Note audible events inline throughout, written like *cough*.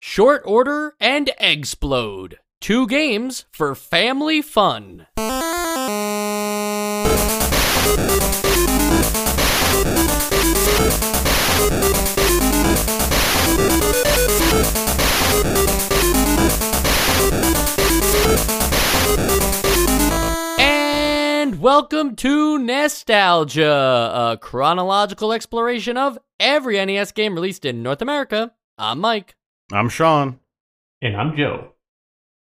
Short Order and Eggsplode. Two games for family fun. And welcome to Nostalgia, a chronological exploration of every NES game released in North America. I'm Mike. I'm Sean. And I'm Joe.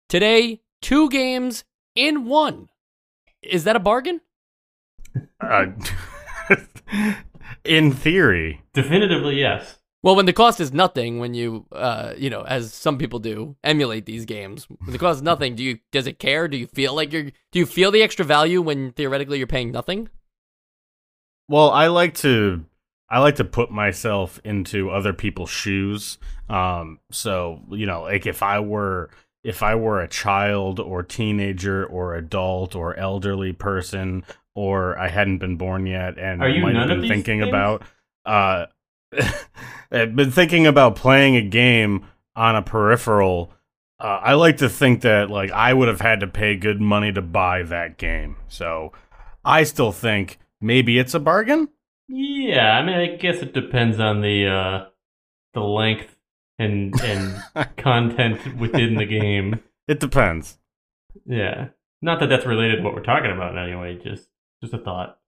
Today, two games in one. Is that a bargain? Uh, *laughs* in theory, Definitively, yes. Well, when the cost is nothing, when you, uh, you know, as some people do, emulate these games. When the cost is nothing, do you does it care? Do you feel like you're? Do you feel the extra value when theoretically you're paying nothing? well, I like to I like to put myself into other people's shoes. Um, so you know, like if I were if I were a child or teenager or adult or elderly person or I hadn't been born yet and Are you might have been thinking things? about uh *laughs* I've been thinking about playing a game on a peripheral uh, I like to think that like I would have had to pay good money to buy that game. So I still think maybe it's a bargain. Yeah, I mean, I guess it depends on the uh, the length and and *laughs* content within the game. It depends. Yeah, not that that's related to what we're talking about in any way. Just just a thought.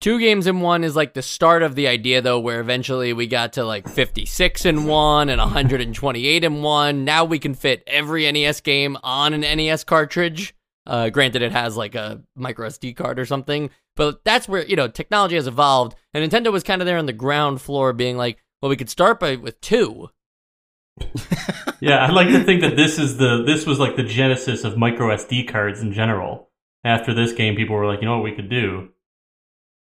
Two games in one is like the start of the idea, though, where eventually we got to like 56 in one and 128 in one. Now we can fit every NES game on an NES cartridge. Uh, granted, it has like a micro SD card or something, but that's where you know technology has evolved, and Nintendo was kind of there on the ground floor, being like, "Well, we could start by with two. *laughs* Yeah, I'd like to think that this is the this was like the genesis of micro SD cards in general. After this game, people were like, you know what we could do?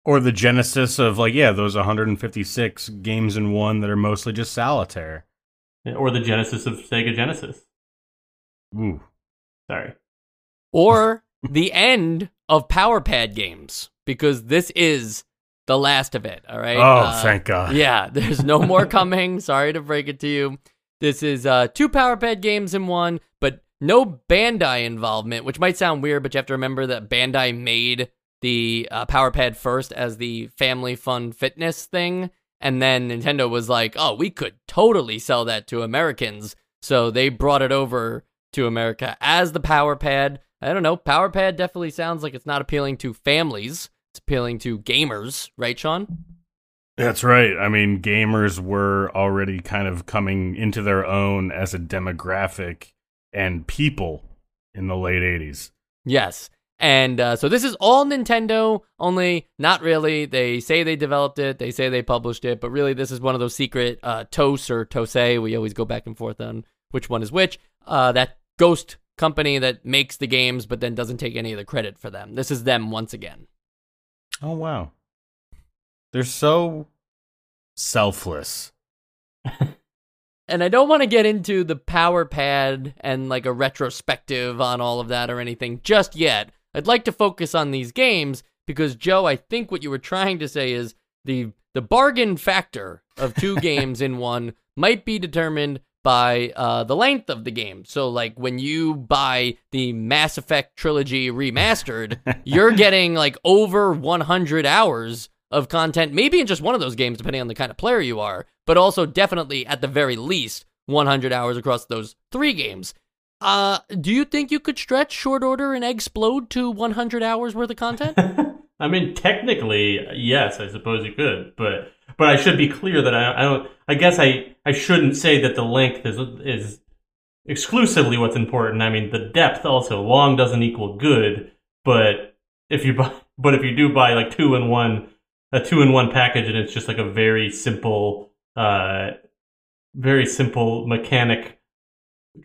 Or the genesis of like yeah, those 156 games in one that are mostly just solitaire. Or the genesis of Sega Genesis. Ooh. Sorry. or the end of Power Pad games because this is the last of it. All right. Oh, Uh, thank God. Yeah, *laughs* there's no more coming. Sorry to break it to you. This is uh, two Power Pad games in one, but no Bandai involvement, which might sound weird, but you have to remember that Bandai made the uh, Power Pad first as the family fun fitness thing. And then Nintendo was like, oh, we could totally sell that to Americans. So they brought it over to America as the Power Pad. I don't know. Power Pad definitely sounds like it's not appealing to families. It's appealing to gamers, right, Sean? That's right. I mean, gamers were already kind of coming into their own as a demographic and people in the late 80s. Yes. And uh, so this is all Nintendo, only not really. They say they developed it, they say they published it, but really this is one of those secret uh, TOS or TOSE. We always go back and forth on which one is which. Uh, that ghost company that makes the games, but then doesn't take any of the credit for them. This is them once again. Oh, wow. They're so selfless. And I don't want to get into the power pad and like a retrospective on all of that or anything just yet. I'd like to focus on these games because Joe, I think what you were trying to say is the the bargain factor of two *laughs* games in one might be determined by uh, the length of the game. So, like when you buy the Mass Effect trilogy remastered, *laughs* you're getting like over 100 hours of content, maybe in just one of those games, depending on the kind of player you are, but also definitely at the very least 100 hours across those three games. Uh, do you think you could stretch Short Order and Eggsplode to 100 hours worth of content? *laughs* I mean, technically, yes, I suppose you could, but but I should be clear that I, I don't. I guess I I shouldn't say that the length is is exclusively what's important. I mean, the depth also. Long doesn't equal good, but if you buy, *laughs* but if you do buy like two in one, a two in one package, and it's just like a very simple, uh, very simple mechanic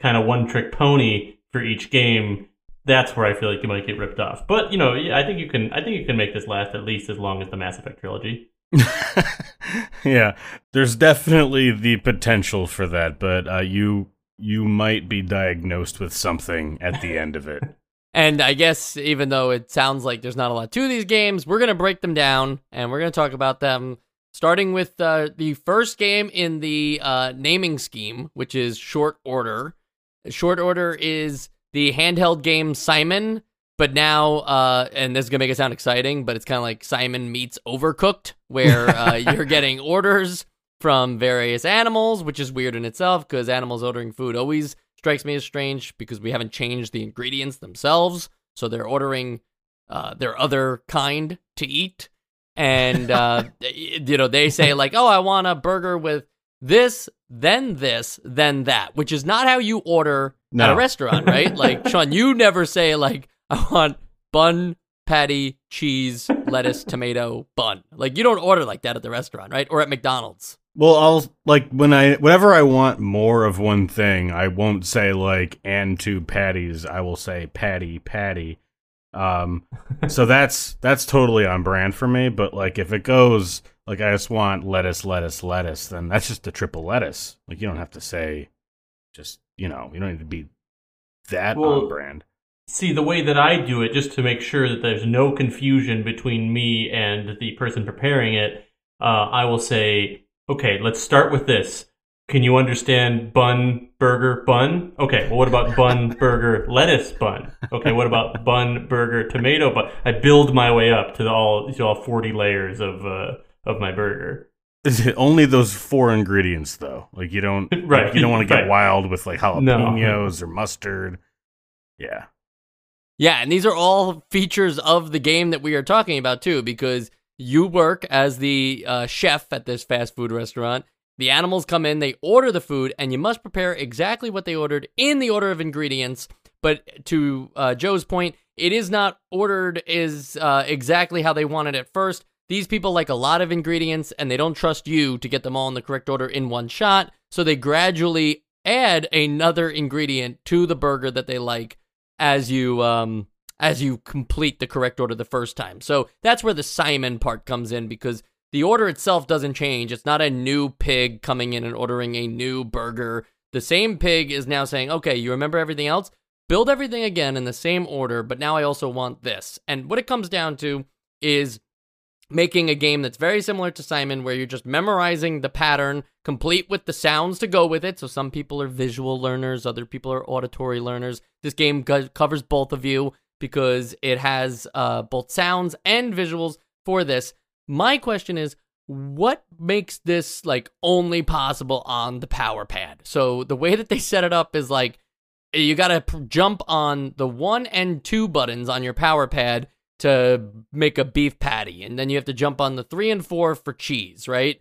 kind of one trick pony for each game, that's where I feel like you might get ripped off. But you know, I think you can. I think you can make this last at least as long as the Mass Effect trilogy. *laughs* yeah, there's definitely the potential for that, but uh, you you might be diagnosed with something at the end of it. *laughs* And I guess even though it sounds like there's not a lot to these games, we're gonna break them down and we're gonna talk about them. Starting with uh, the first game in the uh, naming scheme, which is Short Order. Short Order is the handheld game Simon, but now, uh, and this is gonna make it sound exciting, but it's kind of like Simon meets Overcooked, where uh, *laughs* you're getting orders from various animals, which is weird in itself because animals ordering food always strikes me as strange because we haven't changed the ingredients themselves. So they're ordering uh, their other kind to eat. And, uh, *laughs* you know, they say, like, oh, I want a burger with this, then this, then that, which is not how you order No. at a restaurant, right? like, *laughs* Sean, you never say, like, I want bun, patty, cheese, lettuce, tomato, bun. Like, you don't order like that at the restaurant, right? Or at McDonald's. Well, I'll like when I whenever I want more of one thing, I won't say like and two patties. I will say patty, patty. Um, *laughs* so that's that's totally on brand for me. But like if it goes like I just want lettuce, lettuce, lettuce, then that's just a triple lettuce. Like you don't have to say just you know you don't need to be that Well, on brand. See, the way that I do it, just to make sure that there's no confusion between me and the person preparing it, uh, I will say, okay, let's start with this. Can you understand bun, burger, bun? Okay, well, what about bun, *laughs* burger, lettuce, bun? Okay, what about bun, burger, tomato, bun? I build my way up to the all to all forty layers of uh, of my burger. Is it only those four ingredients though? Like you don't Right, *laughs* like, you don't want to get right. wild with like No. jalapenos or mustard. Yeah. Yeah, and these are all features of the game that we are talking about too, because you work as the uh, chef at this fast food restaurant. The animals come in, they order the food, and you must prepare exactly what they ordered in the order of ingredients. But to uh, Joe's point, it is not ordered is uh, exactly how they want it at first. These people like a lot of ingredients, and they don't trust you to get them all in the correct order in one shot. So they gradually add another ingredient to the burger that they like as you um as you complete the correct order the first time. So that's where the Simon part comes in because the order itself doesn't change. It's not a new pig coming in and ordering a new burger. The same pig is now saying, "Okay, you remember everything else? Build everything again in the same order, but now I also want this." And what it comes down to is making a game that's very similar to Simon, where you're just memorizing the pattern, complete with the sounds to go with it. So some people are visual learners, other people are auditory learners. This game covers both of you because it has uh, both sounds and visuals for this. My question is, what makes this like only possible on the power pad? So the way that they set it up is like you got to jump on the one and two buttons on your power pad to make a beef patty, and then you have to jump on the three and four for cheese, right?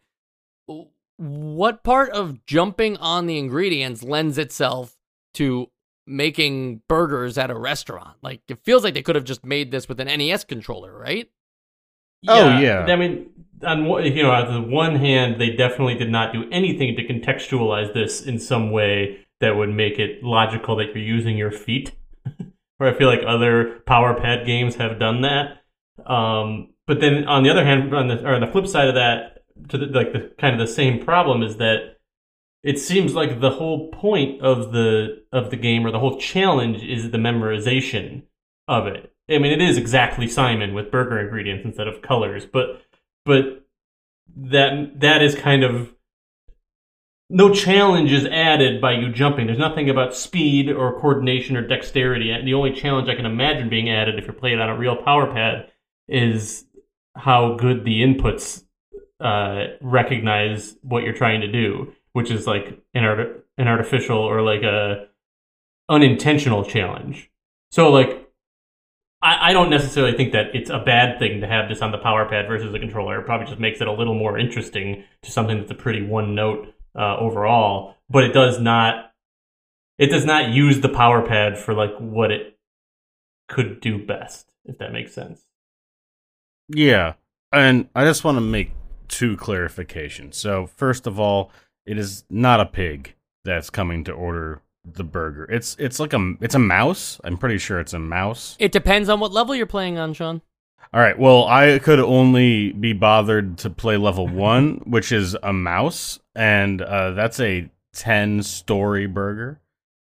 What part of jumping on the ingredients lends itself to making burgers at a restaurant? Like, it feels like they could have just made this with an NES controller, right? Oh, yeah. I mean, on one- you know, on the one hand, they definitely did not do anything to contextualize this in some way that would make it logical that you're using your feet. *laughs* Where I feel like other power pad games have done that. Um, but then on the other hand, on the or on the flip side of that, to the, like the kind of the same problem is that it seems like the whole point of the of the game or the whole challenge is the memorization of it. I mean, it is exactly Simon with burger ingredients instead of colors, but but that that is kind of no challenge is added by you jumping. There's nothing about speed or coordination or dexterity. The only challenge I can imagine being added if you're playing on a real power pad is how good the inputs uh, recognize what you're trying to do, which is like an art- an artificial or like a unintentional challenge. So like I, I don't necessarily think that it's a bad thing to have this on the power pad versus a controller. It probably just makes it a little more interesting to something that's a pretty one note uh, overall. But it does not it does not use the power pad for like what it could do best, if that makes sense. Yeah. And I just want to make two clarifications. So, first of all, it is not a pig that's coming to order the burger. It's it's like a it's a mouse. I'm pretty sure it's a mouse. It depends on what level you're playing on, Sean. All right. Well, I could only be bothered to play level *laughs* one, which is a mouse, and uh, that's a ten story burger.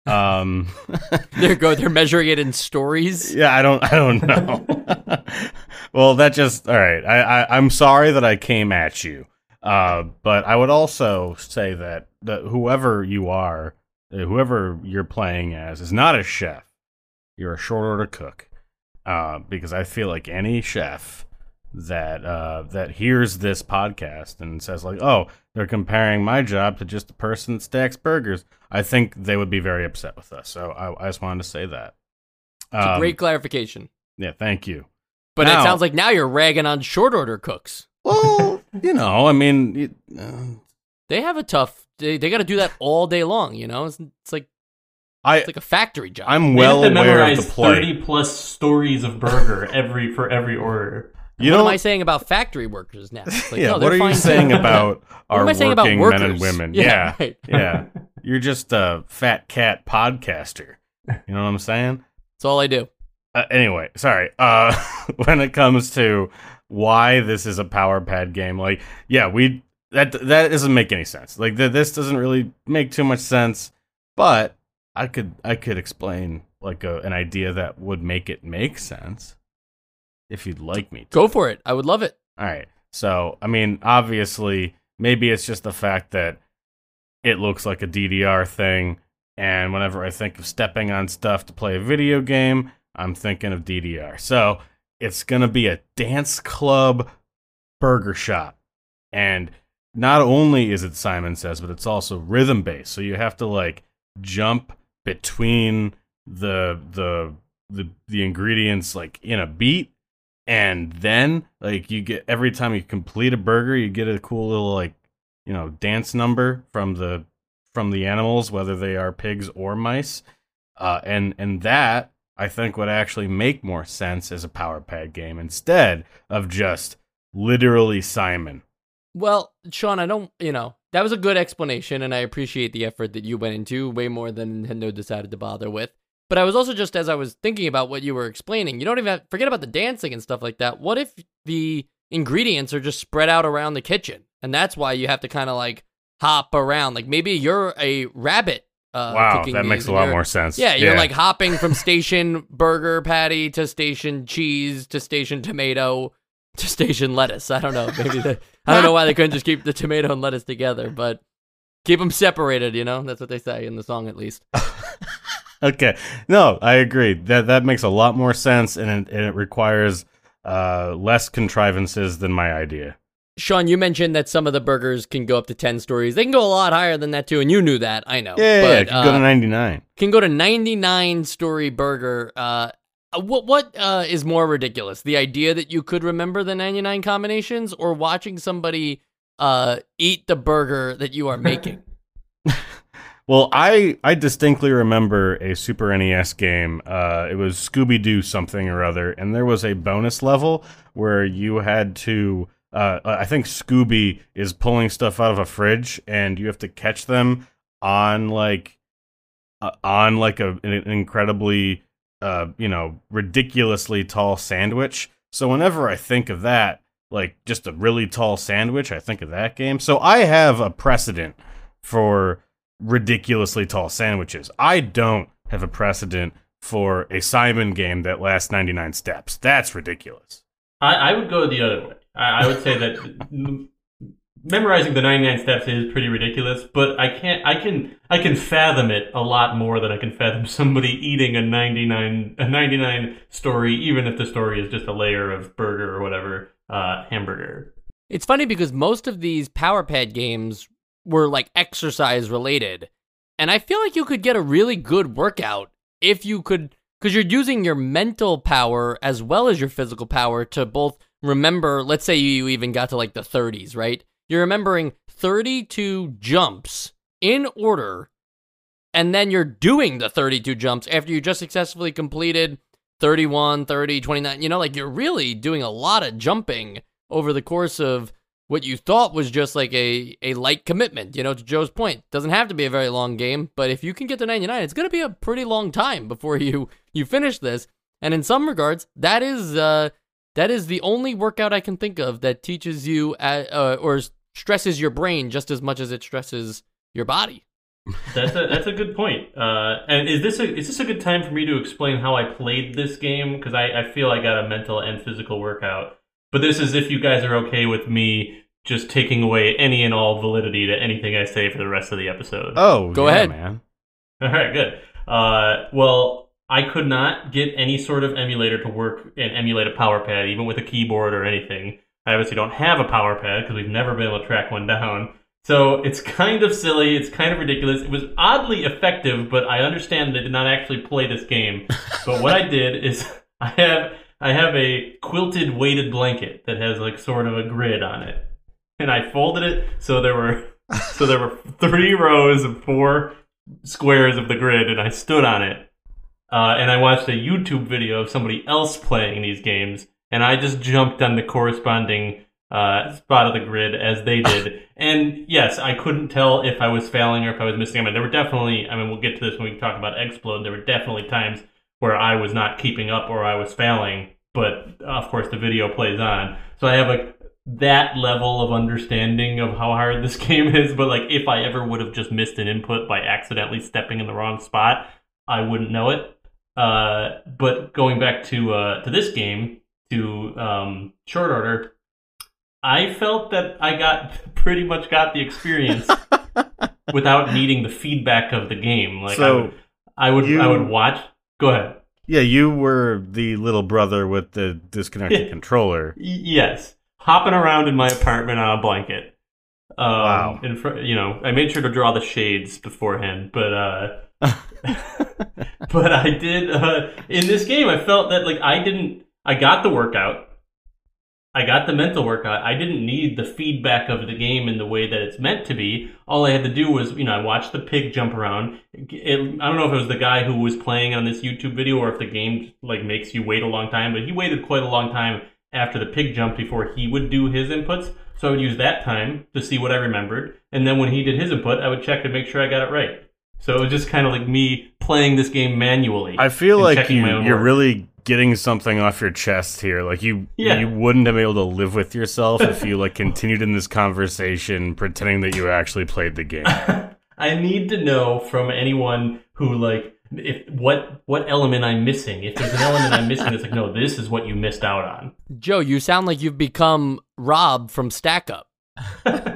Um, *laughs* They're go. They're measuring it in stories. yeah, I don't, I don't know. *laughs* well, that just all right. I, I, I'm sorry that I came at you, uh, but I would also say that that whoever you are, uh, whoever you're playing as, is not a chef. You're a short order cook, uh, because I feel like any chef that uh, that hears this podcast and says like, "Oh, they're comparing my job to just a person that stacks burgers," I think they would be very upset with us. So I, I just wanted to say that. It's a Um, great clarification. yeah, thank you. But now- it sounds like now you're ragging on short order cooks. Well, *laughs* you know, I mean, it, uh, They have a tough. They, they got to do that all day long. You know, it's, it's like I it's like a factory job. I'm They well have to aware memorize of the play. thirty plus stories of burger every for every order. You what know, am I saying about factory workers now? *laughs* Like, yeah. no, what they're you saying about *laughs* What our am I saying about men and women? Yeah, Yeah, right. yeah. You're just a fat cat podcaster. You know what I'm saying? That's all I do. Uh, anyway, sorry. Uh, *laughs* when it comes to why this is a power pad game, like, yeah, we that that doesn't make any sense. Like, th- this doesn't really make too much sense. But I could I could explain like a, an idea that would make it make sense if you'd like me to. Go for it. I would love it. All right. So, I mean, obviously, maybe it's just the fact that it looks like a DDR thing. And whenever I think of stepping on stuff to play a video game, I'm thinking of DDR. So, it's going to be a dance club burger shop. And not only is it Simon Says, but it's also rhythm based. So, you have to like jump between the the the the ingredients like in a beat and then like you get every time you complete a burger you get a cool little like you know dance number from the from the animals whether they are pigs or mice uh and and that i think would actually make more sense as a power pad game instead of just literally simon Well, Sean, I don't, you know, that was a good explanation, and I appreciate the effort that you went into, way more than Nintendo decided to bother with. But I was also just, as I was thinking about what you were explaining, you don't even have, forget about the dancing and stuff like that. What if the ingredients are just spread out around the kitchen? And that's why you have to kind of like hop around. Like maybe you're a rabbit. Uh, wow that makes a lot more sense Yeah, you're like hopping from station burger patty to station cheese to station tomato to station lettuce. I don't know. Maybe the, I don't know why they couldn't just keep the tomato and lettuce together, but keep them separated. You know, that's what they say in the song, at least. *laughs* okay no i agree that that makes a lot more sense and it, and it requires uh less contrivances than my idea Sean, you mentioned that some of the burgers can go up to ten stories. They can go a lot higher than that too, and you knew that. I know. yeah, yeah, but, it could go to uh, 99 can go to 99 story burger. Uh, what what uh, is more ridiculous? The idea that you could remember the 99 combinations, or watching somebody uh, eat the burger that you are making? *laughs* *laughs* Well, I I distinctly remember a Super NES game. Uh, it was Scooby Doo something or other, and there was a bonus level where you had to. Uh, I think Scooby is pulling stuff out of a fridge, and you have to catch them on like uh, on like a, an incredibly uh, you know ridiculously tall sandwich. So whenever I think of that, like just a really tall sandwich, I think of that game. So I have a precedent for ridiculously tall sandwiches. I don't have a precedent for a Simon game that lasts 99 steps. That's ridiculous. I, I would go the other way. I, I would say that memorizing the 99 steps is pretty ridiculous, but I can't. I can. I can fathom it a lot more than I can fathom somebody eating a 99 a 99 story, even if the story is just a layer of burger or whatever uh, hamburger. It's funny because most of these Power Pad games were like exercise related. And I feel like you could get a really good workout if you could, because you're using your mental power as well as your physical power to both remember, let's say you even got to like the 30s, right? You're remembering 32 jumps in order, and then you're doing the 32 jumps after you just successfully completed 31, 30, 29. You know, like you're really doing a lot of jumping over the course of what you thought was just like a, a light commitment, you know, to Joe's point. Doesn't have to be a very long game, but if you can get to 99, it's going to be a pretty long time before you you finish this. And in some regards, that is uh that is the only workout I can think of that teaches you at, uh, or stresses your brain just as much as it stresses your body. *laughs* That's a that's a good point. Uh, and is this a is this a good time for me to explain how I played this game? Because I, I feel I got a mental and physical workout. But this is if you guys are okay with me just taking away any and all validity to anything I say for the rest of the episode. Oh, Go yeah, ahead. man. All right, good. Uh, well, I could not get any sort of emulator to work and emulate a power pad, even with a keyboard or anything. I obviously don't have a power pad because we've never been able to track one down. So it's kind of silly. It's kind of ridiculous. It was oddly effective, but I understand that I did not actually play this game. *laughs* but what I did is *laughs* I have I have a quilted weighted blanket that has like sort of a grid on it, and I folded it so there were *laughs* so there were three rows of four squares of the grid, and I stood on it. Uh, and I watched a YouTube video of somebody else playing these games, and I just jumped on the corresponding uh, spot of the grid as they *laughs* did. and yes, I couldn't tell if I was failing or if I was missing. I mean, there were definitely. I mean, we'll get to this when we talk about Eggsplode. There were definitely times where I was not keeping up or I was failing. But of course, the video plays on, so I have a that level of understanding of how hard this *laughs* game is. But like, if I ever would have just missed an input by accidentally stepping in the wrong spot, I wouldn't know it. Uh, but going back to uh, to this game, to um, short order, I felt that I got *laughs* pretty much got the experience *laughs* without needing the feedback of the game. Like I So, would, I would, you- I would watch. Go ahead. Yeah, you were the little brother with the disconnected *laughs* controller. Yes, hopping around in my apartment on a blanket. Um, Wow. In front, you know, I made sure to draw the shades beforehand, but uh, *laughs* but I did uh, in this game. I felt that like I didn't. I got the workout. I got the mental workout. I didn't need the feedback of the game in the way that it's meant to be. All I had to do was, you know, I watched the pig jump around. It, I don't know if it was the guy who was playing on this YouTube video or if the game like makes you wait a long time, but he waited quite a long time after the pig jumped before he would do his inputs. So I would use that time to see what I remembered, and then when he did his input, I would check to make sure I got it right. So it was just kind of like me playing this game manually. I feel like you, you're work. really getting something off your chest here. Like you, Yeah. you wouldn't have been able to live with yourself if you like continued in this conversation pretending that you actually played the game. *laughs* I need to know from anyone who like if what what element I'm missing. If there's an element I'm missing, it's like no, this is what you missed out on. Joe, you sound like you've become Rob from Stack Up.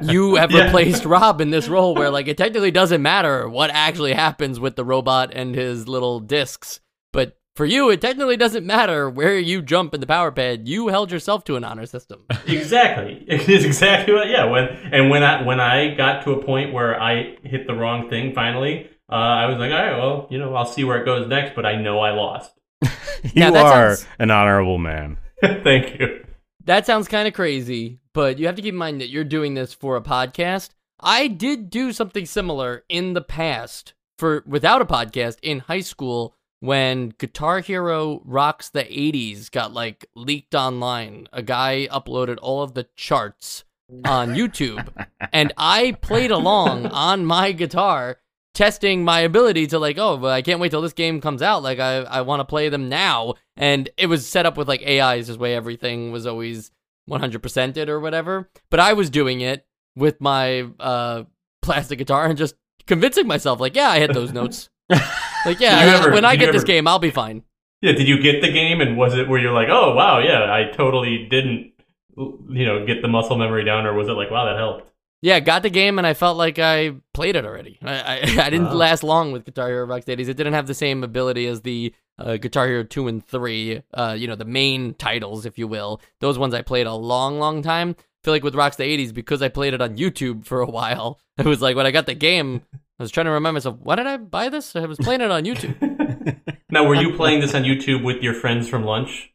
You *laughs* have Yeah. replaced Rob in this role where like it technically doesn't matter what actually happens with the robot and his little discs, but for you it technically doesn't matter where you jump in the power pad. You held yourself to an honor system. Exactly. *laughs* It is exactly what. Yeah. When and when I when I got to a point where I hit the wrong thing finally, uh, I was like, all right, well, you know, I'll see where it goes next, but I know I lost. *laughs* You Now, that are sounds- an honorable man. Thank you. That sounds kind of crazy, but you have to keep in mind that you're doing this for a podcast. I did do something similar in the past for without a podcast in high school when Guitar Hero Rocks the 80s got like leaked online. A guy uploaded all of the charts on *laughs* YouTube and I played along on my guitar testing my ability to like oh but i can't wait till this game comes out like i, I want to play them now and it was set up with like ais this way everything was always 100%ed or whatever but i was doing it with my uh plastic guitar and just convincing myself like yeah i hit those notes *laughs* like yeah ever- when i get this game i'll be fine Yeah. Did you get the game? And was it where you're like, oh wow, yeah, I totally didn't, you know, get the muscle memory down, or was it like, wow, that helped? Yeah, got the game and I felt like I played it already. I I, *laughs* I didn't Wow. last long with Guitar Hero Rocks the 80s. It didn't have the same ability as the uh, Guitar Hero two and three. Uh, you know, the main titles, if you will. Those ones I played a long, long time. I feel like with Rocks the '80s because I played it on YouTube for a *laughs* while. It was like when I got the game, I was trying to remind myself, why did I buy this? I was playing it on YouTube. *laughs* Now, were you playing this on YouTube with your friends from lunch?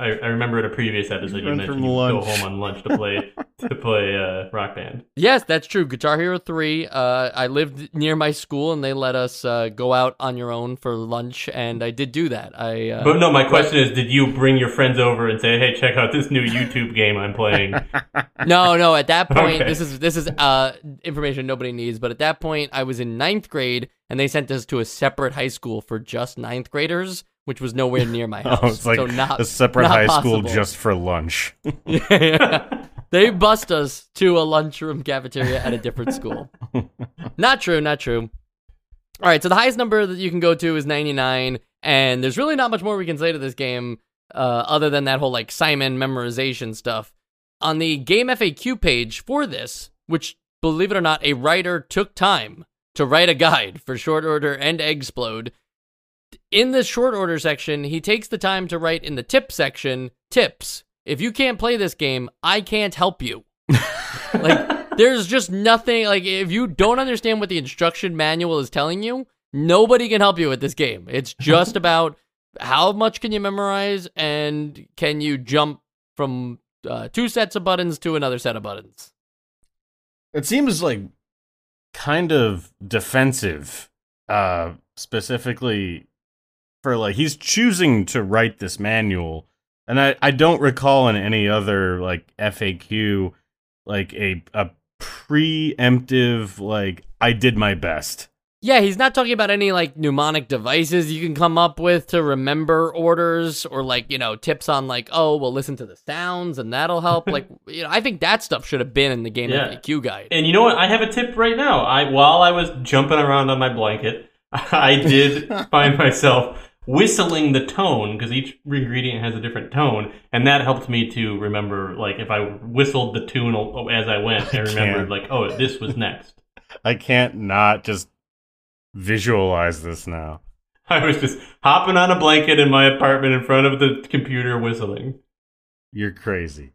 I, I remember in a previous episode you Friends mentioned you would go home on lunch to play *laughs* to play uh, Rock Band. Yes, that's true. Guitar Hero 3. Uh, I lived near my school and they let us uh, go out on your own for lunch, and I did do that. I uh, But no, my question is, did you bring your friends over and say, "Hey, check out this new YouTube game I'm playing"? *laughs* no, no. At that *laughs* point, Okay. this is this is uh, information nobody needs. But at that point, I was in ninth grade, and they sent us to a separate high school for just ninth graders, which was nowhere near my *laughs* house. Oh, it's like so not a separate not high school just for lunch. Yeah, *laughs* *laughs* they bust us to a lunchroom cafeteria at a different school. not true, not true. All right, so the highest number that you can go to is 99, and there's really not much more we can say to this game uh, other than that whole like Simon memorization stuff. On the game FAQ page for this, which believe it or not, a writer took time to write a guide for short order and Eggsplode. In the short order section, he takes the time to write in the tip section tips. If you can't play this game, I can't help you. *laughs* like, there's just nothing. Like, if you don't understand what the instruction manual is telling you, nobody can help you with this game. It's just *laughs* about how much can you memorize and can you jump from uh, two sets of buttons to another set of buttons. It seems like kind of defensive, uh, specifically for like he's choosing to write this manual, and I I don't recall in any other like FAQ like a a preemptive like I did my best. Yeah, he's not talking about any like mnemonic devices you can come up with to remember orders or like, you know, tips on like, oh, well, listen to the sounds and that'll help. *laughs* like, you know, I think that stuff should have been in the game Yeah. FAQ guide. And you know what? I have a tip right now. I while I was jumping around on my blanket, *laughs* I did *laughs* find myself whistling the tone because each ingredient has a different tone, and that helped me to remember. Like if I whistled the tune oh, as I went, I remembered can't. like, oh, this was next. *laughs* I can't not just visualize this now. *laughs* I was just hopping on a blanket in my apartment in front of the computer whistling. You're crazy.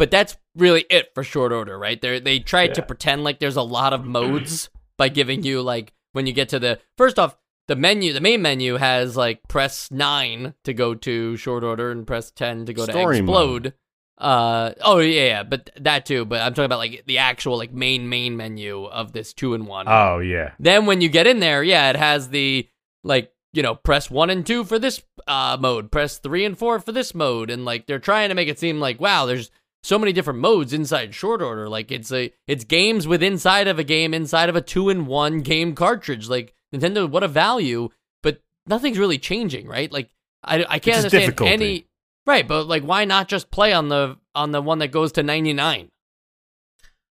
But that's really it for short order, right? They they tried to pretend like there's a lot of *clears throat* modes by giving you like when you get to the first off the menu, the main menu has like press nine to go to short order and press ten to go Story to mode. Eggsplode. Uh oh yeah, yeah, but that too. But I'm talking about like the actual like main main menu of this two in one. Oh yeah. Then when you get in there, yeah, it has the like you know press one and two for this uh, mode, press three and four for this mode, and like they're trying to make it seem like wow, there's so many different modes inside short order. Like it's a it's games with inside of a game inside of a two in one game cartridge. Like Nintendo, what a value, but nothing's really changing, right? Like I I can't understand difficulty. any right, but like why not just play on the on the one that goes to ninety nine?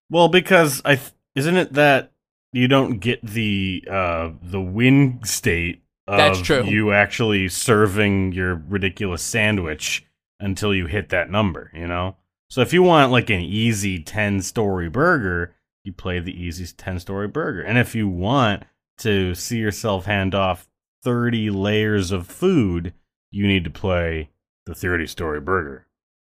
Well, because I th- isn't it that you don't get the uh the win state of That's true. you actually serving your ridiculous sandwich until you hit that number, you know? So if you want like an easy 10 story burger, you play the easy 10 story burger. And if you want to see yourself hand off 30 layers of food, you need to play the 30 story burger.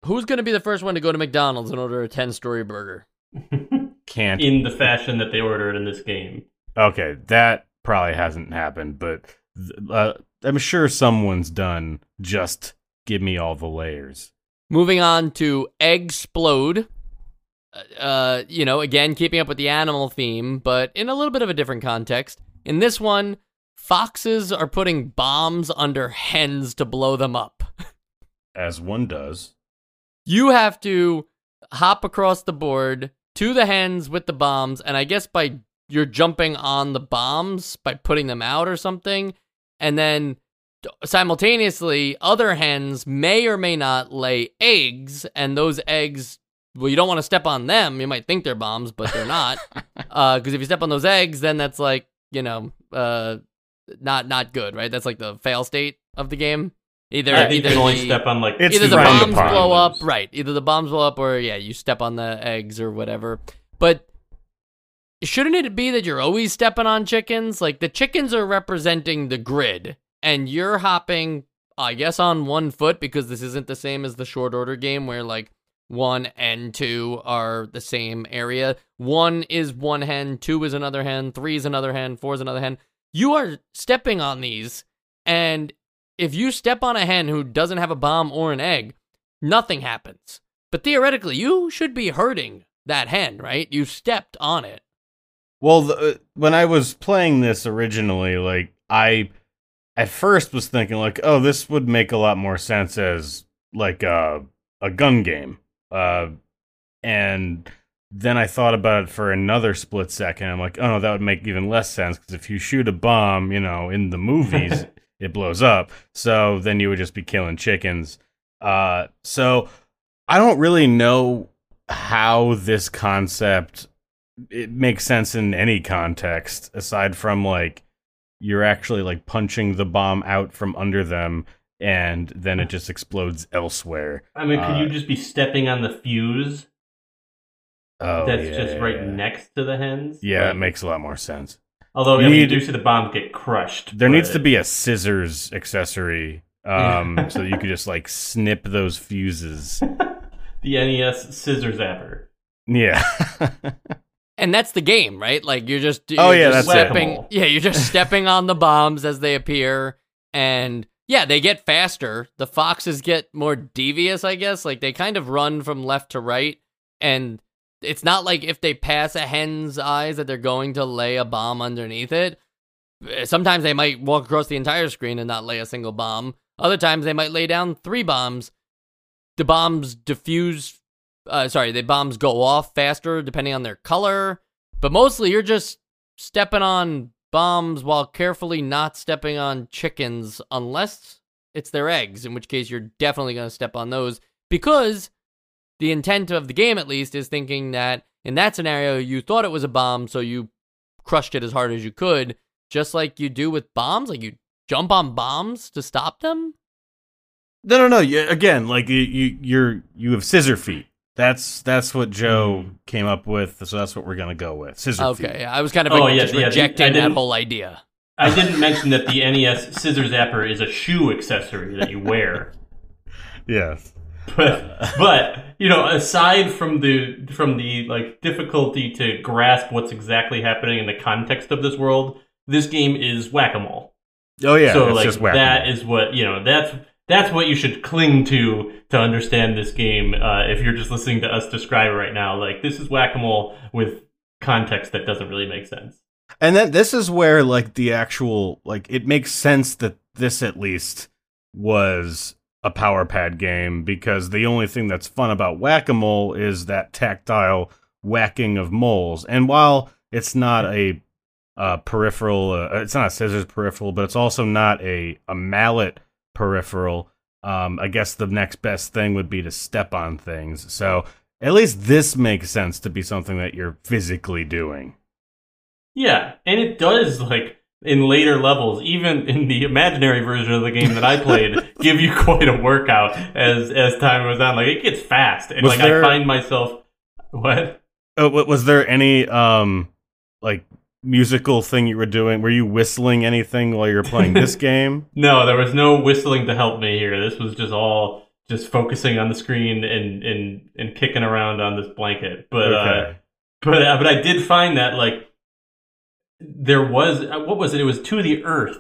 Who's gonna be the first one to go to McDonald's and order a ten story burger? *laughs* Can't in the fashion that they ordered in this game. Okay, that probably hasn't happened, but th- uh, I'm sure someone's done just give me all the layers. Moving on to Eggsplode. Uh, you know, again, keeping up with the animal theme, but in a little bit of a different context. In this one, foxes are putting bombs under hens to blow them up. As one does. You have to hop across the board to the hens with the bombs, and I guess by you're jumping on the bombs by putting them out or something, and then simultaneously other hens may or may not lay eggs, and those eggs. Well, you don't want to step on them. You might think they're bombs, but they're not. *laughs* Because if you step on those eggs, then that's like you know, uh, not not good, right? That's like the fail state of the game. Either I think either you can only the- step on like It's either the bombs upon. blow up, right? Either the bombs blow up, or yeah, you step on the eggs or whatever. But shouldn't it be that you're always stepping on chickens? Like the chickens are representing the grid, and you're hopping, I guess, on one foot because this isn't the same as the short order game where like one and two are the same area. One is one hen, two is another hen, three is another hen, four is another hen. You are stepping on these, and if you step on a hen who doesn't have a bomb or an egg, nothing happens. But theoretically, you should be hurting that hen, right? You stepped on it. Well, the, uh, when I was playing this originally, like I at first was thinking like, oh, this would make a lot more sense as like a a gun game. Uh and then I thought about it for another split second. I'm like, oh no, that would make even less sense because if you shoot a bomb, you know, in the movies, *laughs* it blows up. So then you would just be killing chickens. Uh, so I don't really know how this concept it makes sense in any context aside from like you're actually like punching the bomb out from under them and then it just explodes elsewhere. I mean, could Uh, you just be stepping on the fuse Oh, that's yeah, just right yeah. next to the hens? Yeah, it makes a lot more sense. although you I mean, you do see the bombs get crushed. There needs to be a scissors accessory um so you could just like snip those fuses. *laughs* the NES scissors zapper. Yeah. *laughs* And that's the game, right? Like you're just Oh, you're yeah, just that's stepping, Whack-a-mole. yeah, you're just stepping on the bombs as they appear, and yeah, they get faster. The foxes get more devious, I guess. Like they kind of run from left to right, and it's not like if they pass a hen's eyes that they're going to lay a bomb underneath it. Sometimes they might walk across the entire screen and not lay a single bomb. Other times they might lay down three bombs. The bombs diffuse uh, sorry, the bombs go off faster depending on their color, but mostly you're just stepping on bombs while carefully not stepping on chickens unless it's their eggs, in which case you're definitely going to step on those because the intent of the game, at least, is thinking that in that scenario you thought it was a bomb, so you crushed it as hard as you could, just like you do with bombs. Like you jump on bombs to stop them. No, no, no. You, again, like you, you, you're you have scissor feet. That's that's what Joe Mm. came up with. So that's what we're gonna go with. Scissor Okay, feet. I was kind of Oh, re- yeah, just yeah, I rejecting that whole idea. I didn't mention that the NES scissor zapper is a shoe accessory that you wear. Yes. but but you know aside from the from the like difficulty to grasp what's exactly happening in the context of this world this game is whack-a-mole Oh yeah. so it's like just that is what you know that's that's what you should cling to to understand this game uh, if you're just listening to us describe it right now like this is whack-a-mole with context that doesn't really make sense And then this is where like the actual like it makes sense that this at least was a power pad game because the only thing that's fun about whack-a-mole is that tactile whacking of moles. And while it's not a uh, peripheral, uh, it's not a scissors peripheral, but it's also not a a mallet peripheral. Um, I guess the next best thing would be to step on things. So at least this makes sense to be something that you're physically doing. Yeah, and it does like in later levels, even in the imaginary version of the game that I played, *laughs* give you quite a workout as as time goes on. Like it gets fast, and Was like there- I find myself what wa- was there any um like musical thing you were doing? Were you whistling anything while you were playing this *laughs* game? no, there was no whistling to help me here. This was just all just focusing on the screen and and and kicking around on this blanket. But uh, but uh, but I did find that like there was uh, what was it? It was to the earth.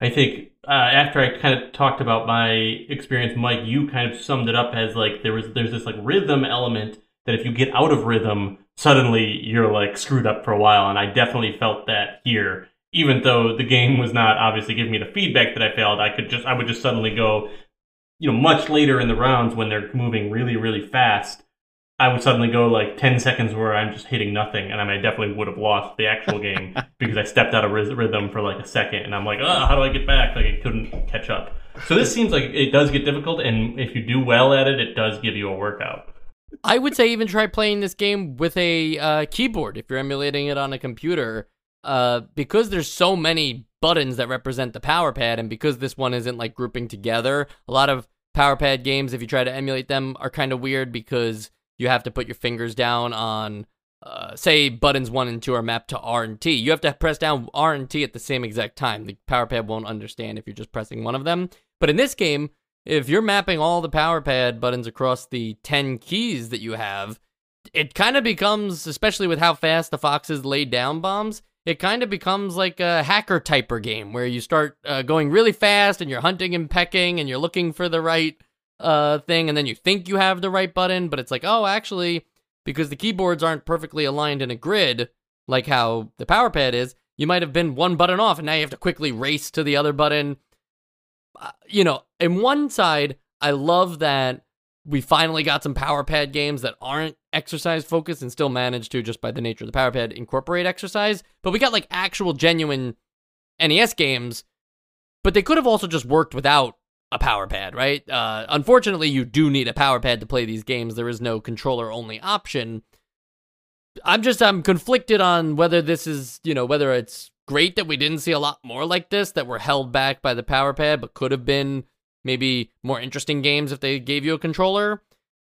I think uh, after I kind of talked about my experience, Mike, you kind of summed it up as like there was there's this like rhythm element that if you get out of rhythm, suddenly you're like screwed up for a while, and I definitely felt that here. Even though the game was not obviously giving me the feedback that I failed, I could just I would just suddenly go, you know, much later in the rounds when they're moving really really fast. I would suddenly go like 10 seconds where I'm just hitting nothing, and I, mean, I definitely would have lost the actual game *laughs* because I stepped out of rhythm for like a second, and I'm like, oh, how do I get back? Like, I couldn't catch up. So this seems like it does get difficult, and if you do well at it, it does give you a workout. I would say even try playing this game with a uh, keyboard if you're emulating it on a computer, uh, because there's so many buttons that represent the power pad, and because this one isn't like grouping together. A lot of power pad games, if you try to emulate them, are kind of weird because you have to put your fingers down on, uh, say, buttons one and two are mapped to R and T. You have to press down R and T at the same exact time. The power pad won't understand if you're just pressing one of them. But in this game, if you're mapping all the power pad buttons across the 10 keys that you have, it kind of becomes, especially with how fast the foxes lay down bombs, it kind of becomes like a hacker typer game where you start uh, going really fast and you're hunting and pecking and you're looking for the right uh, thing and then you think you have the right button, but it's like, oh, actually, because the keyboards aren't perfectly aligned in a grid like how the power pad is, you might have been one button off and now you have to quickly race to the other button. Uh, you know, in one side, I love that we finally got some power pad games that aren't exercise focused and still manage to just by the nature of the power pad incorporate exercise but we got like actual genuine nes games but they could have also just worked without a power pad right? Uh, unfortunately you do need a power pad to play these games. There is no controller only option. I'm just i'm conflicted on whether this is you know whether it's great that we didn't see a lot more like this that were held back by the power pad but could have been maybe more interesting games if they gave you a controller,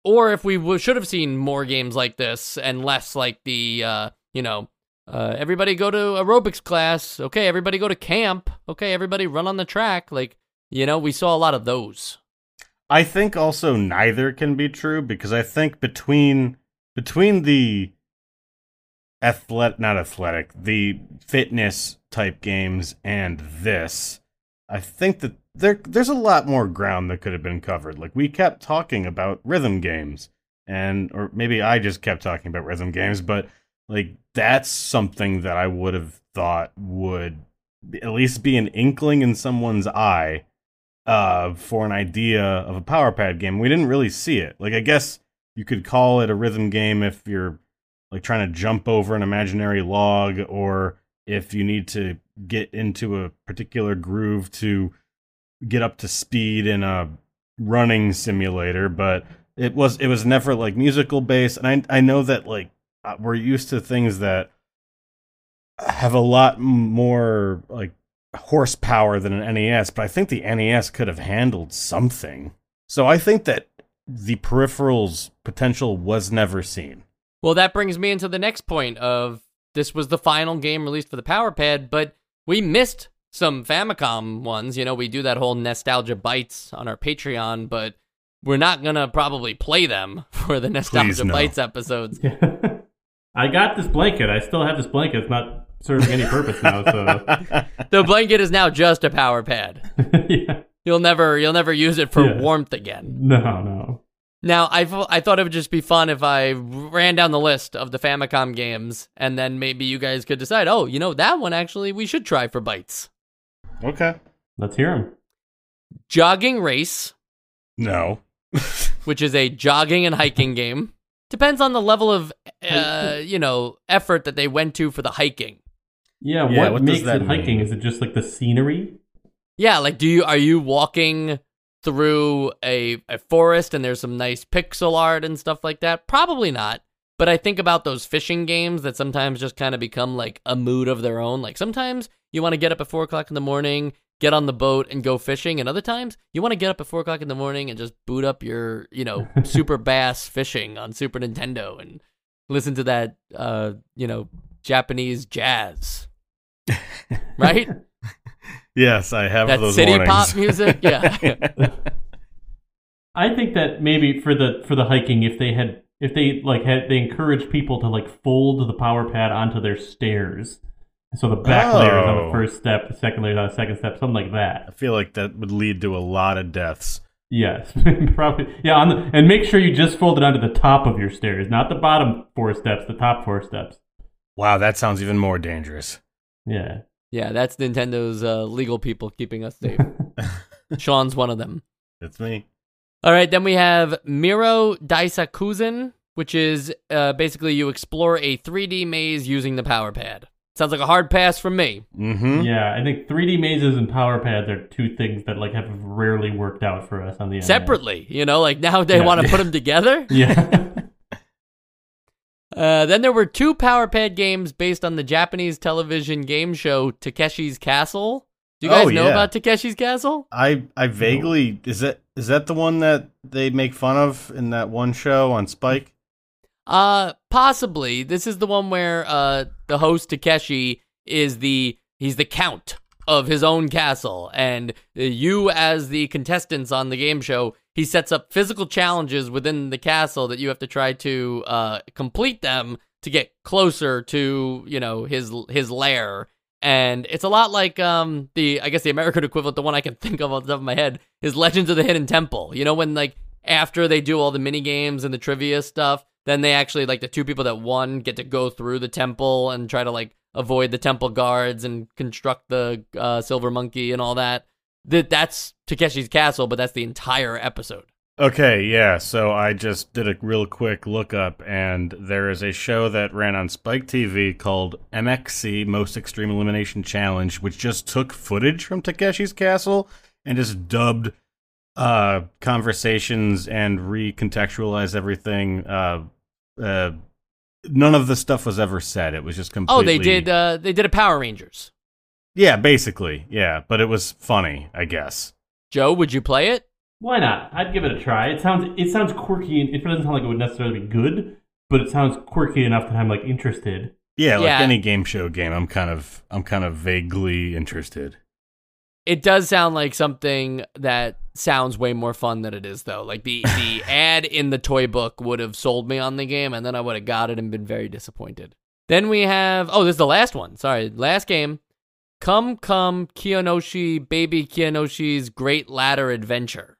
or if we w- should have seen more games like this and less like the, uh, you know, uh, everybody go to aerobics class. Okay, everybody go to camp. Okay, everybody run on the track. Like, you know, we saw a lot of those. I think also neither can be true because I think between between the athletic not athletic, the fitness type games and this, I think that there there's a lot more ground that could have been covered. Like we kept talking about rhythm games and or maybe I just kept talking about rhythm games, but like that's something that I would have thought would at least be an inkling in someone's eye uh for an idea of a power pad game. We didn't really see it. Like I guess you could call it a rhythm game if you're like trying to jump over an imaginary log or if you need to get into a particular groove to get up to speed in a running simulator, but it was it was never like musical based. And I I know that like we're used to things that have a lot more like horsepower than an NES, but I think the NES could have handled something. So I think that the peripherals potential was never seen. Well, that brings me into the next point of this was the final game released for the Power Pad, but we missed some Famicom ones. You know, we do that whole nostalgia bites on our Patreon, but we're not gonna probably play them *laughs* for the nostalgia no. bites episodes. *laughs* I got this blanket. I still have this blanket. It's not serving any purpose now. So *laughs* the blanket is now just a power pad. yeah. You'll never you'll never use it for Yeah. warmth again. No, no. Now, I, I thought it would just be fun if I ran down the list of the Famicom games, and then maybe you guys could decide, oh, you know, that one actually we should try for bites. Okay. Let's hear them. Jogging Race, No. *laughs* which is a jogging and hiking game. Depends on the level of, uh, you know, effort that they went to for the hiking. Yeah, Yeah, what, what does makes that it hiking? mean? Is it just like the scenery? Yeah, like, do you are you walking through a a forest and there's some nice pixel art and stuff like that? Probably not. But I think about those fishing games that sometimes just kind of become like a mood of their own. Like sometimes you want to get up at four o'clock in the morning, get on the boat and go fishing, and other times you want to get up at four o'clock in the morning and just boot up your, you know, *laughs* Super Bass fishing on Super Nintendo and listen to that, uh, you know, Japanese jazz. *laughs* Right? *laughs* Yes, I have that those city warnings. pop *laughs* music. Yeah. *laughs* I think that maybe for the for the hiking, if they had if they like had they encouraged people to like fold the power pad onto their stairs, so the back layer is on Oh. the first step, the second layer is on the second step, something like that. I feel like that would lead to a lot of deaths. Yes, *laughs* probably. Yeah, on the, and make sure you just fold it onto the top of your stairs, not the bottom four steps, the top four steps. Wow, that sounds even more dangerous. Yeah. Yeah, that's Nintendo's uh, legal people keeping us safe. *laughs* Sean's one of them. It's me. All right, then we have Meiro Daisakusen, which is uh, basically you explore a 3D maze using the power pad. Sounds like a hard pass from me. Mm-hmm. Yeah, I think 3D mazes and power pads are two things that like have rarely worked out for us on the NES. Separately, you know, like now they Yeah. want to put *laughs* them together. Yeah. Uh, then there were two power pad games based on the Japanese television game show Takeshi's Castle. Do you guys Oh, know yeah. about Takeshi's Castle? I I vaguely is that is that the one that they make fun of in that one show on Spike? Uh, possibly. This is the one where uh the host Takeshi is the he's the count of his own castle. And uh, you, as the contestants on the game show, he sets up physical challenges within the castle that you have to try to uh, complete them to get closer to you know his his lair. And it's a lot like um the I guess the American equivalent, the one I can think of off the top of my head, is Legends of the Hidden Temple. You know when like after they do all the mini games and the trivia stuff, then they actually like the two people that won get to go through the temple and try to like avoid the temple guards and construct the uh, silver monkey and all that. That that's Takeshi's castle, but that's the entire episode. Okay, yeah. So I just did a real quick lookup, and there is a show that ran on Spike TV called MXC Most Extreme Elimination Challenge, which just took footage from Takeshi's castle and just dubbed uh, conversations and recontextualized everything. Uh, uh, none of the stuff was ever said. It was just completely. Oh, they did. Uh, they did a Power Rangers. Yeah, basically, yeah. But it was funny, I guess. Joe, would you play it? Why not? I'd give it a try. It sounds it sounds quirky and it doesn't sound like it would necessarily be good, but it sounds quirky enough that I'm like interested. Yeah, like Yeah. any game show game, I'm kind of I'm kind of vaguely interested. It does sound like something that sounds way more fun than it is, though. Like the the *laughs* ad in the toy book would have sold me on the game, and then I would have got it and been very disappointed. Then we have oh, this is the last one. Sorry, last game. Come Come Kiyonoshi Baby Kiyonoshi's Great Ladder Adventure.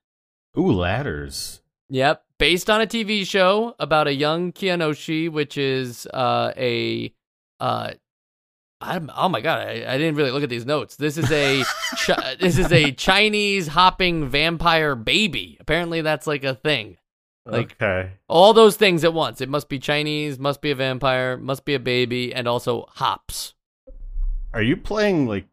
Ooh, ladders. Yep, based on a TV show about a young Kiyonoshi, which is uh, a uh, I'm, oh my god, I, I didn't really look at these notes. This is a chi- *laughs* this is a Chinese hopping vampire baby. Apparently, that's like a thing. Like- okay. All those things at once. It must be Chinese, must be a vampire, must be a baby, and also hops. Are you playing like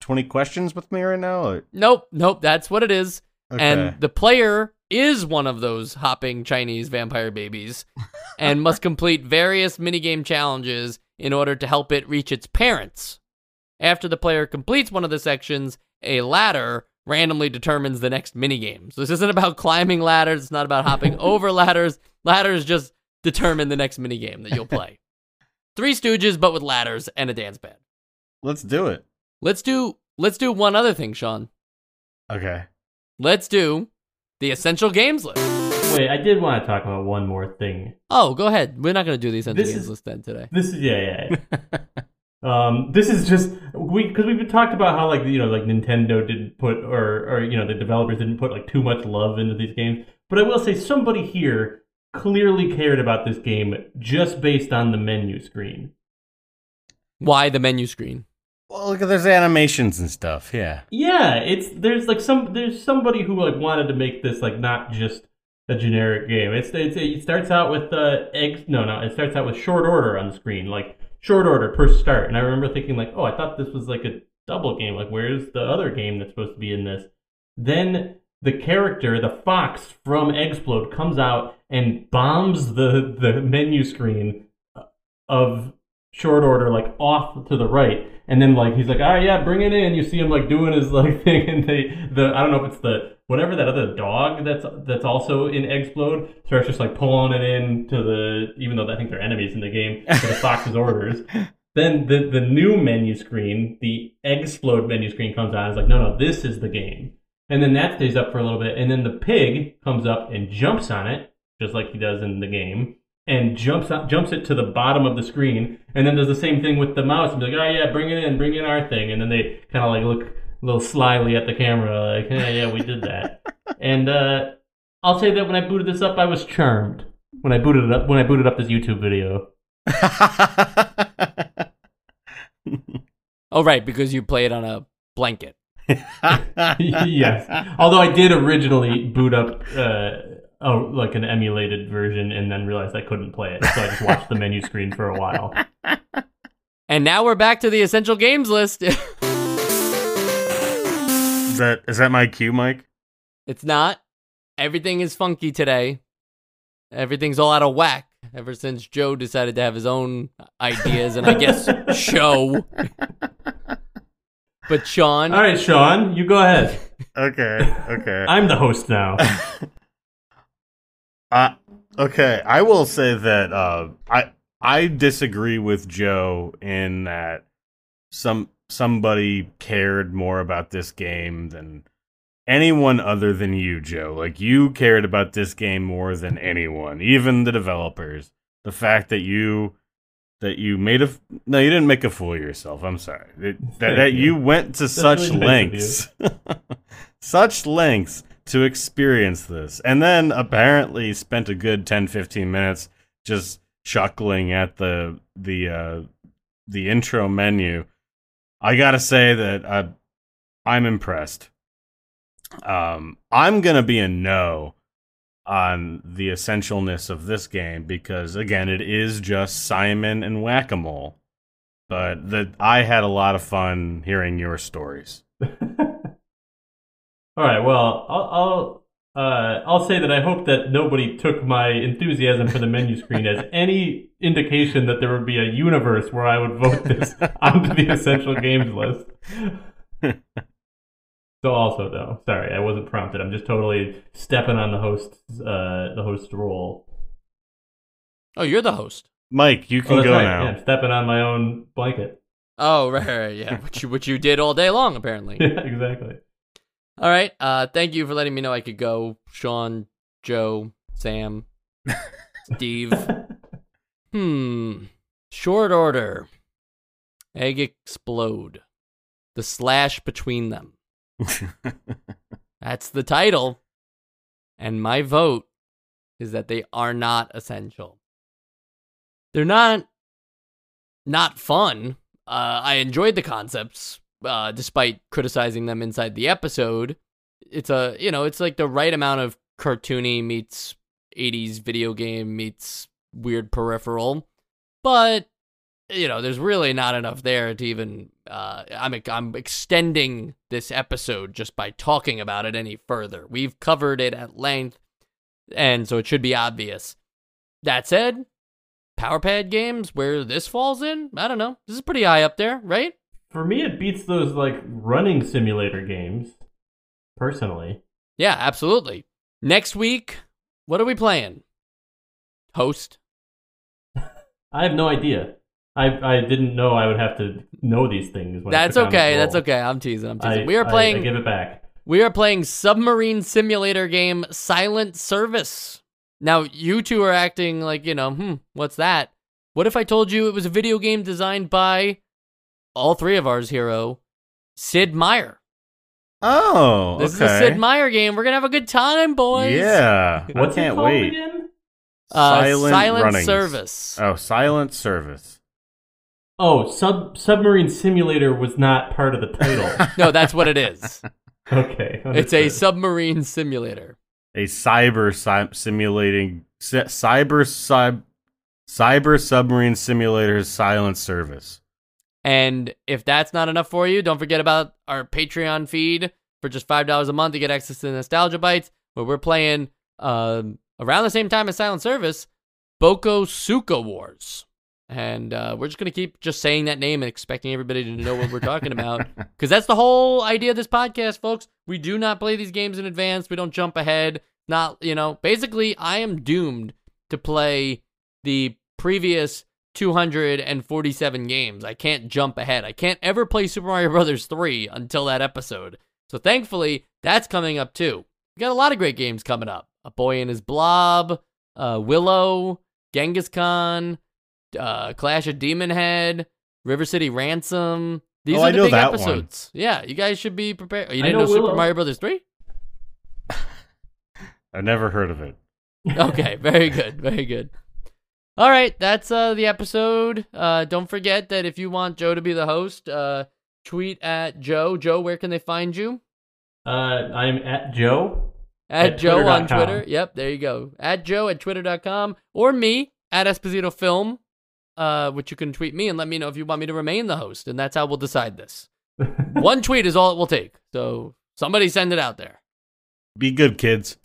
20 questions with me right now? Or- Nope, nope. That's what it is. Okay. And the player is one of those hopping Chinese vampire babies *laughs* and must complete various minigame challenges in order to help it reach its parents. After the player completes one of the sections, a ladder randomly determines the next minigame. So this isn't about *laughs* climbing ladders, it's not about hopping *laughs* over ladders. Ladders just determine the next minigame that you'll play. Three Stooges, but with ladders and a dance pad. Let's do it. Let's do let's do one other thing, Sean. Okay. Let's do the essential games list. Wait, I did want to talk about one more thing. Oh, go ahead. We're not going to do these essential This is- list then today. This is yeah, yeah. yeah. *laughs* um, this is just we because we've talked about how like you know like Nintendo didn't put or or you know the developers didn't put like too much love into these games. But I will say somebody here clearly cared about this game just based on the menu screen. Why the menu screen? Well, look, there's animations and stuff. Yeah. Yeah, it's there's like some there's somebody who like wanted to make this like not just a generic game. It's, it's it starts out with uh eggs. No, no, it starts out with short order on the screen, like short order per start. And I remember thinking like, oh, I thought this was like a double game. Like, where's the other game that's supposed to be in this? Then the character, the fox from Eggsplode, comes out and bombs the the menu screen of short order like off to the right and then like he's like all right yeah bring it in you see him like doing his like *laughs* thing and they the i don't know if it's the whatever that other dog that's that's also in Eggsplode starts just like pulling it in to the even though i think they're enemies in the game to the *laughs* fox's orders. Then the the new menu screen the Eggsplode menu screen comes on it's like no no this is the game. And then that stays up for a little bit and then the pig comes up and jumps on it just like he does in the game and jumps out, jumps it to the bottom of the screen, and then does the same thing with the mouse and be like, "Oh yeah, bring it in, bring in our thing," and then they kind of like look a little slyly at the camera, like, "Yeah, yeah, we did that." *laughs* and uh, I'll say that when I booted this up, I was charmed. When I booted it up, when I booted up this YouTube video, *laughs* Oh, right, because you play it on a blanket. *laughs* yes. Although I did originally boot up. Uh, Oh, like an emulated version, and then realized I couldn't play it, so I just watched the menu screen for a while. And now we're back to the essential games list. Is that is that my cue, Mike? it's not. Everything is funky today. Everything's all out of whack ever since Joe decided to have his own ideas and I guess *laughs* show. But Sean, All right, Sean, you go ahead. Okay. Okay. *laughs* I'm the host now. *laughs* Uh, okay, I will say that uh, I I disagree with Joe in that some somebody cared more about this game than anyone other than you, Joe. Like you cared about this game more than anyone, even the developers. The fact that you that you made a no, you didn't make a fool of yourself. I'm sorry. That, that, that *laughs* you went to such really lengths, *laughs* such lengths to experience this, and then apparently spent a good 10, 15 minutes just chuckling at the the uh, the intro menu. I gotta say that I, I'm impressed. Um, I'm gonna be a no on the essentialness of this game because again, it is just Simon and Whack a Mole. But that I had a lot of fun hearing your stories. *laughs* All right. Well, I'll I'll, uh, I'll say that I hope that nobody took my enthusiasm for the menu screen as *laughs* any indication that there would be a universe where I would vote this *laughs* onto the essential games list. *laughs* so also though, sorry, I wasn't prompted. I'm just totally stepping on the host's uh, the host role. Oh, you're the host. Mike, you Oh, can that's go right. now. Yeah, I'm stepping on my own blanket. Oh, right, right, right, yeah. which you which you did all day long, apparently. Yeah, exactly. All right. Uh, thank you for letting me know I could go. Sean, Joe, Sam, *laughs* Steve. Hmm. Short order. Eggsplode. The slash between them. *laughs* That's the title. And my vote is that they are not essential. They're not not fun. Uh, I enjoyed the concepts, uh, despite criticizing them inside the episode. It's a you know, it's like the right amount of cartoony meets 80s video game meets weird peripheral, but you know, there's really not enough there to even. Uh, I'm I'm extending this episode just by talking about it any further. We've covered it at length, and so it should be obvious. That said, Power Pad games where this falls in, I don't know. This is pretty high up there, right? For me, it beats those like running simulator games. Personally, Yeah, absolutely. Next week, what are we playing? Host. *laughs* I have no idea. I I didn't know I would have to know these things. When That's took on this okay. That's okay. I'm teasing. I'm teasing. I, we are I- playing. I, give it back. We are playing submarine simulator game Silent Service. Now, you two are acting like, you know, hmm, what's that? What if I told you it was a video game designed by all three of ours hero, Sid Meier? oh, This okay. is a Sid Meier game. We're going to have a good time, boys. Yeah, What's I it can't called wait. again? Uh, Silent Silent Service. Oh, silent service. Oh, sub submarine simulator was not part of the title. *laughs* No, that's what it is. *laughs* okay, it's a submarine simulator. A cyber sim- simulating cy- cyber sub cyber submarine simulator's silent service. And if that's not enough for you, don't forget about our Patreon feed for just five dollars a month. You get access to Nostalgia Bites, where we're playing um, around the same time as Silent Service, Bokosuka Wars. And uh, we're just gonna keep just saying that name and expecting everybody to know what we're talking about, *laughs* because that's the whole idea of this podcast, folks. We do not play these games in advance. We don't jump ahead. Not you know, basically, I am doomed to play the previous 247 games. I can't jump ahead. I can't ever play Super Mario Brothers 3 until that episode. So thankfully, that's coming up too. We got a lot of great games coming up. A Boy and His Blob, uh, Willow, Genghis Khan, uh, Clash of Demon Head, River City Ransom. These Oh, are I the know big that one. episodes. Yeah, you guys should be prepared. Oh, you didn't know know, Super Mario Brothers 3? *laughs* I've never heard of it. okay, very good, very good. All right, that's uh the episode. Uh don't forget that if you want Joe to be the host, uh tweet at Joe. Joe, where can they find you? Uh, I'm at Joe. At, At Joe on twitter.com. Twitter. Yep, there you go. At Joe at twitter.com or me at Esposito Film, uh, which you can tweet me and let me know if you want me to remain the host, and that's how we'll decide this. *laughs* One tweet is all it will take. So somebody send it out there. Be good, kids.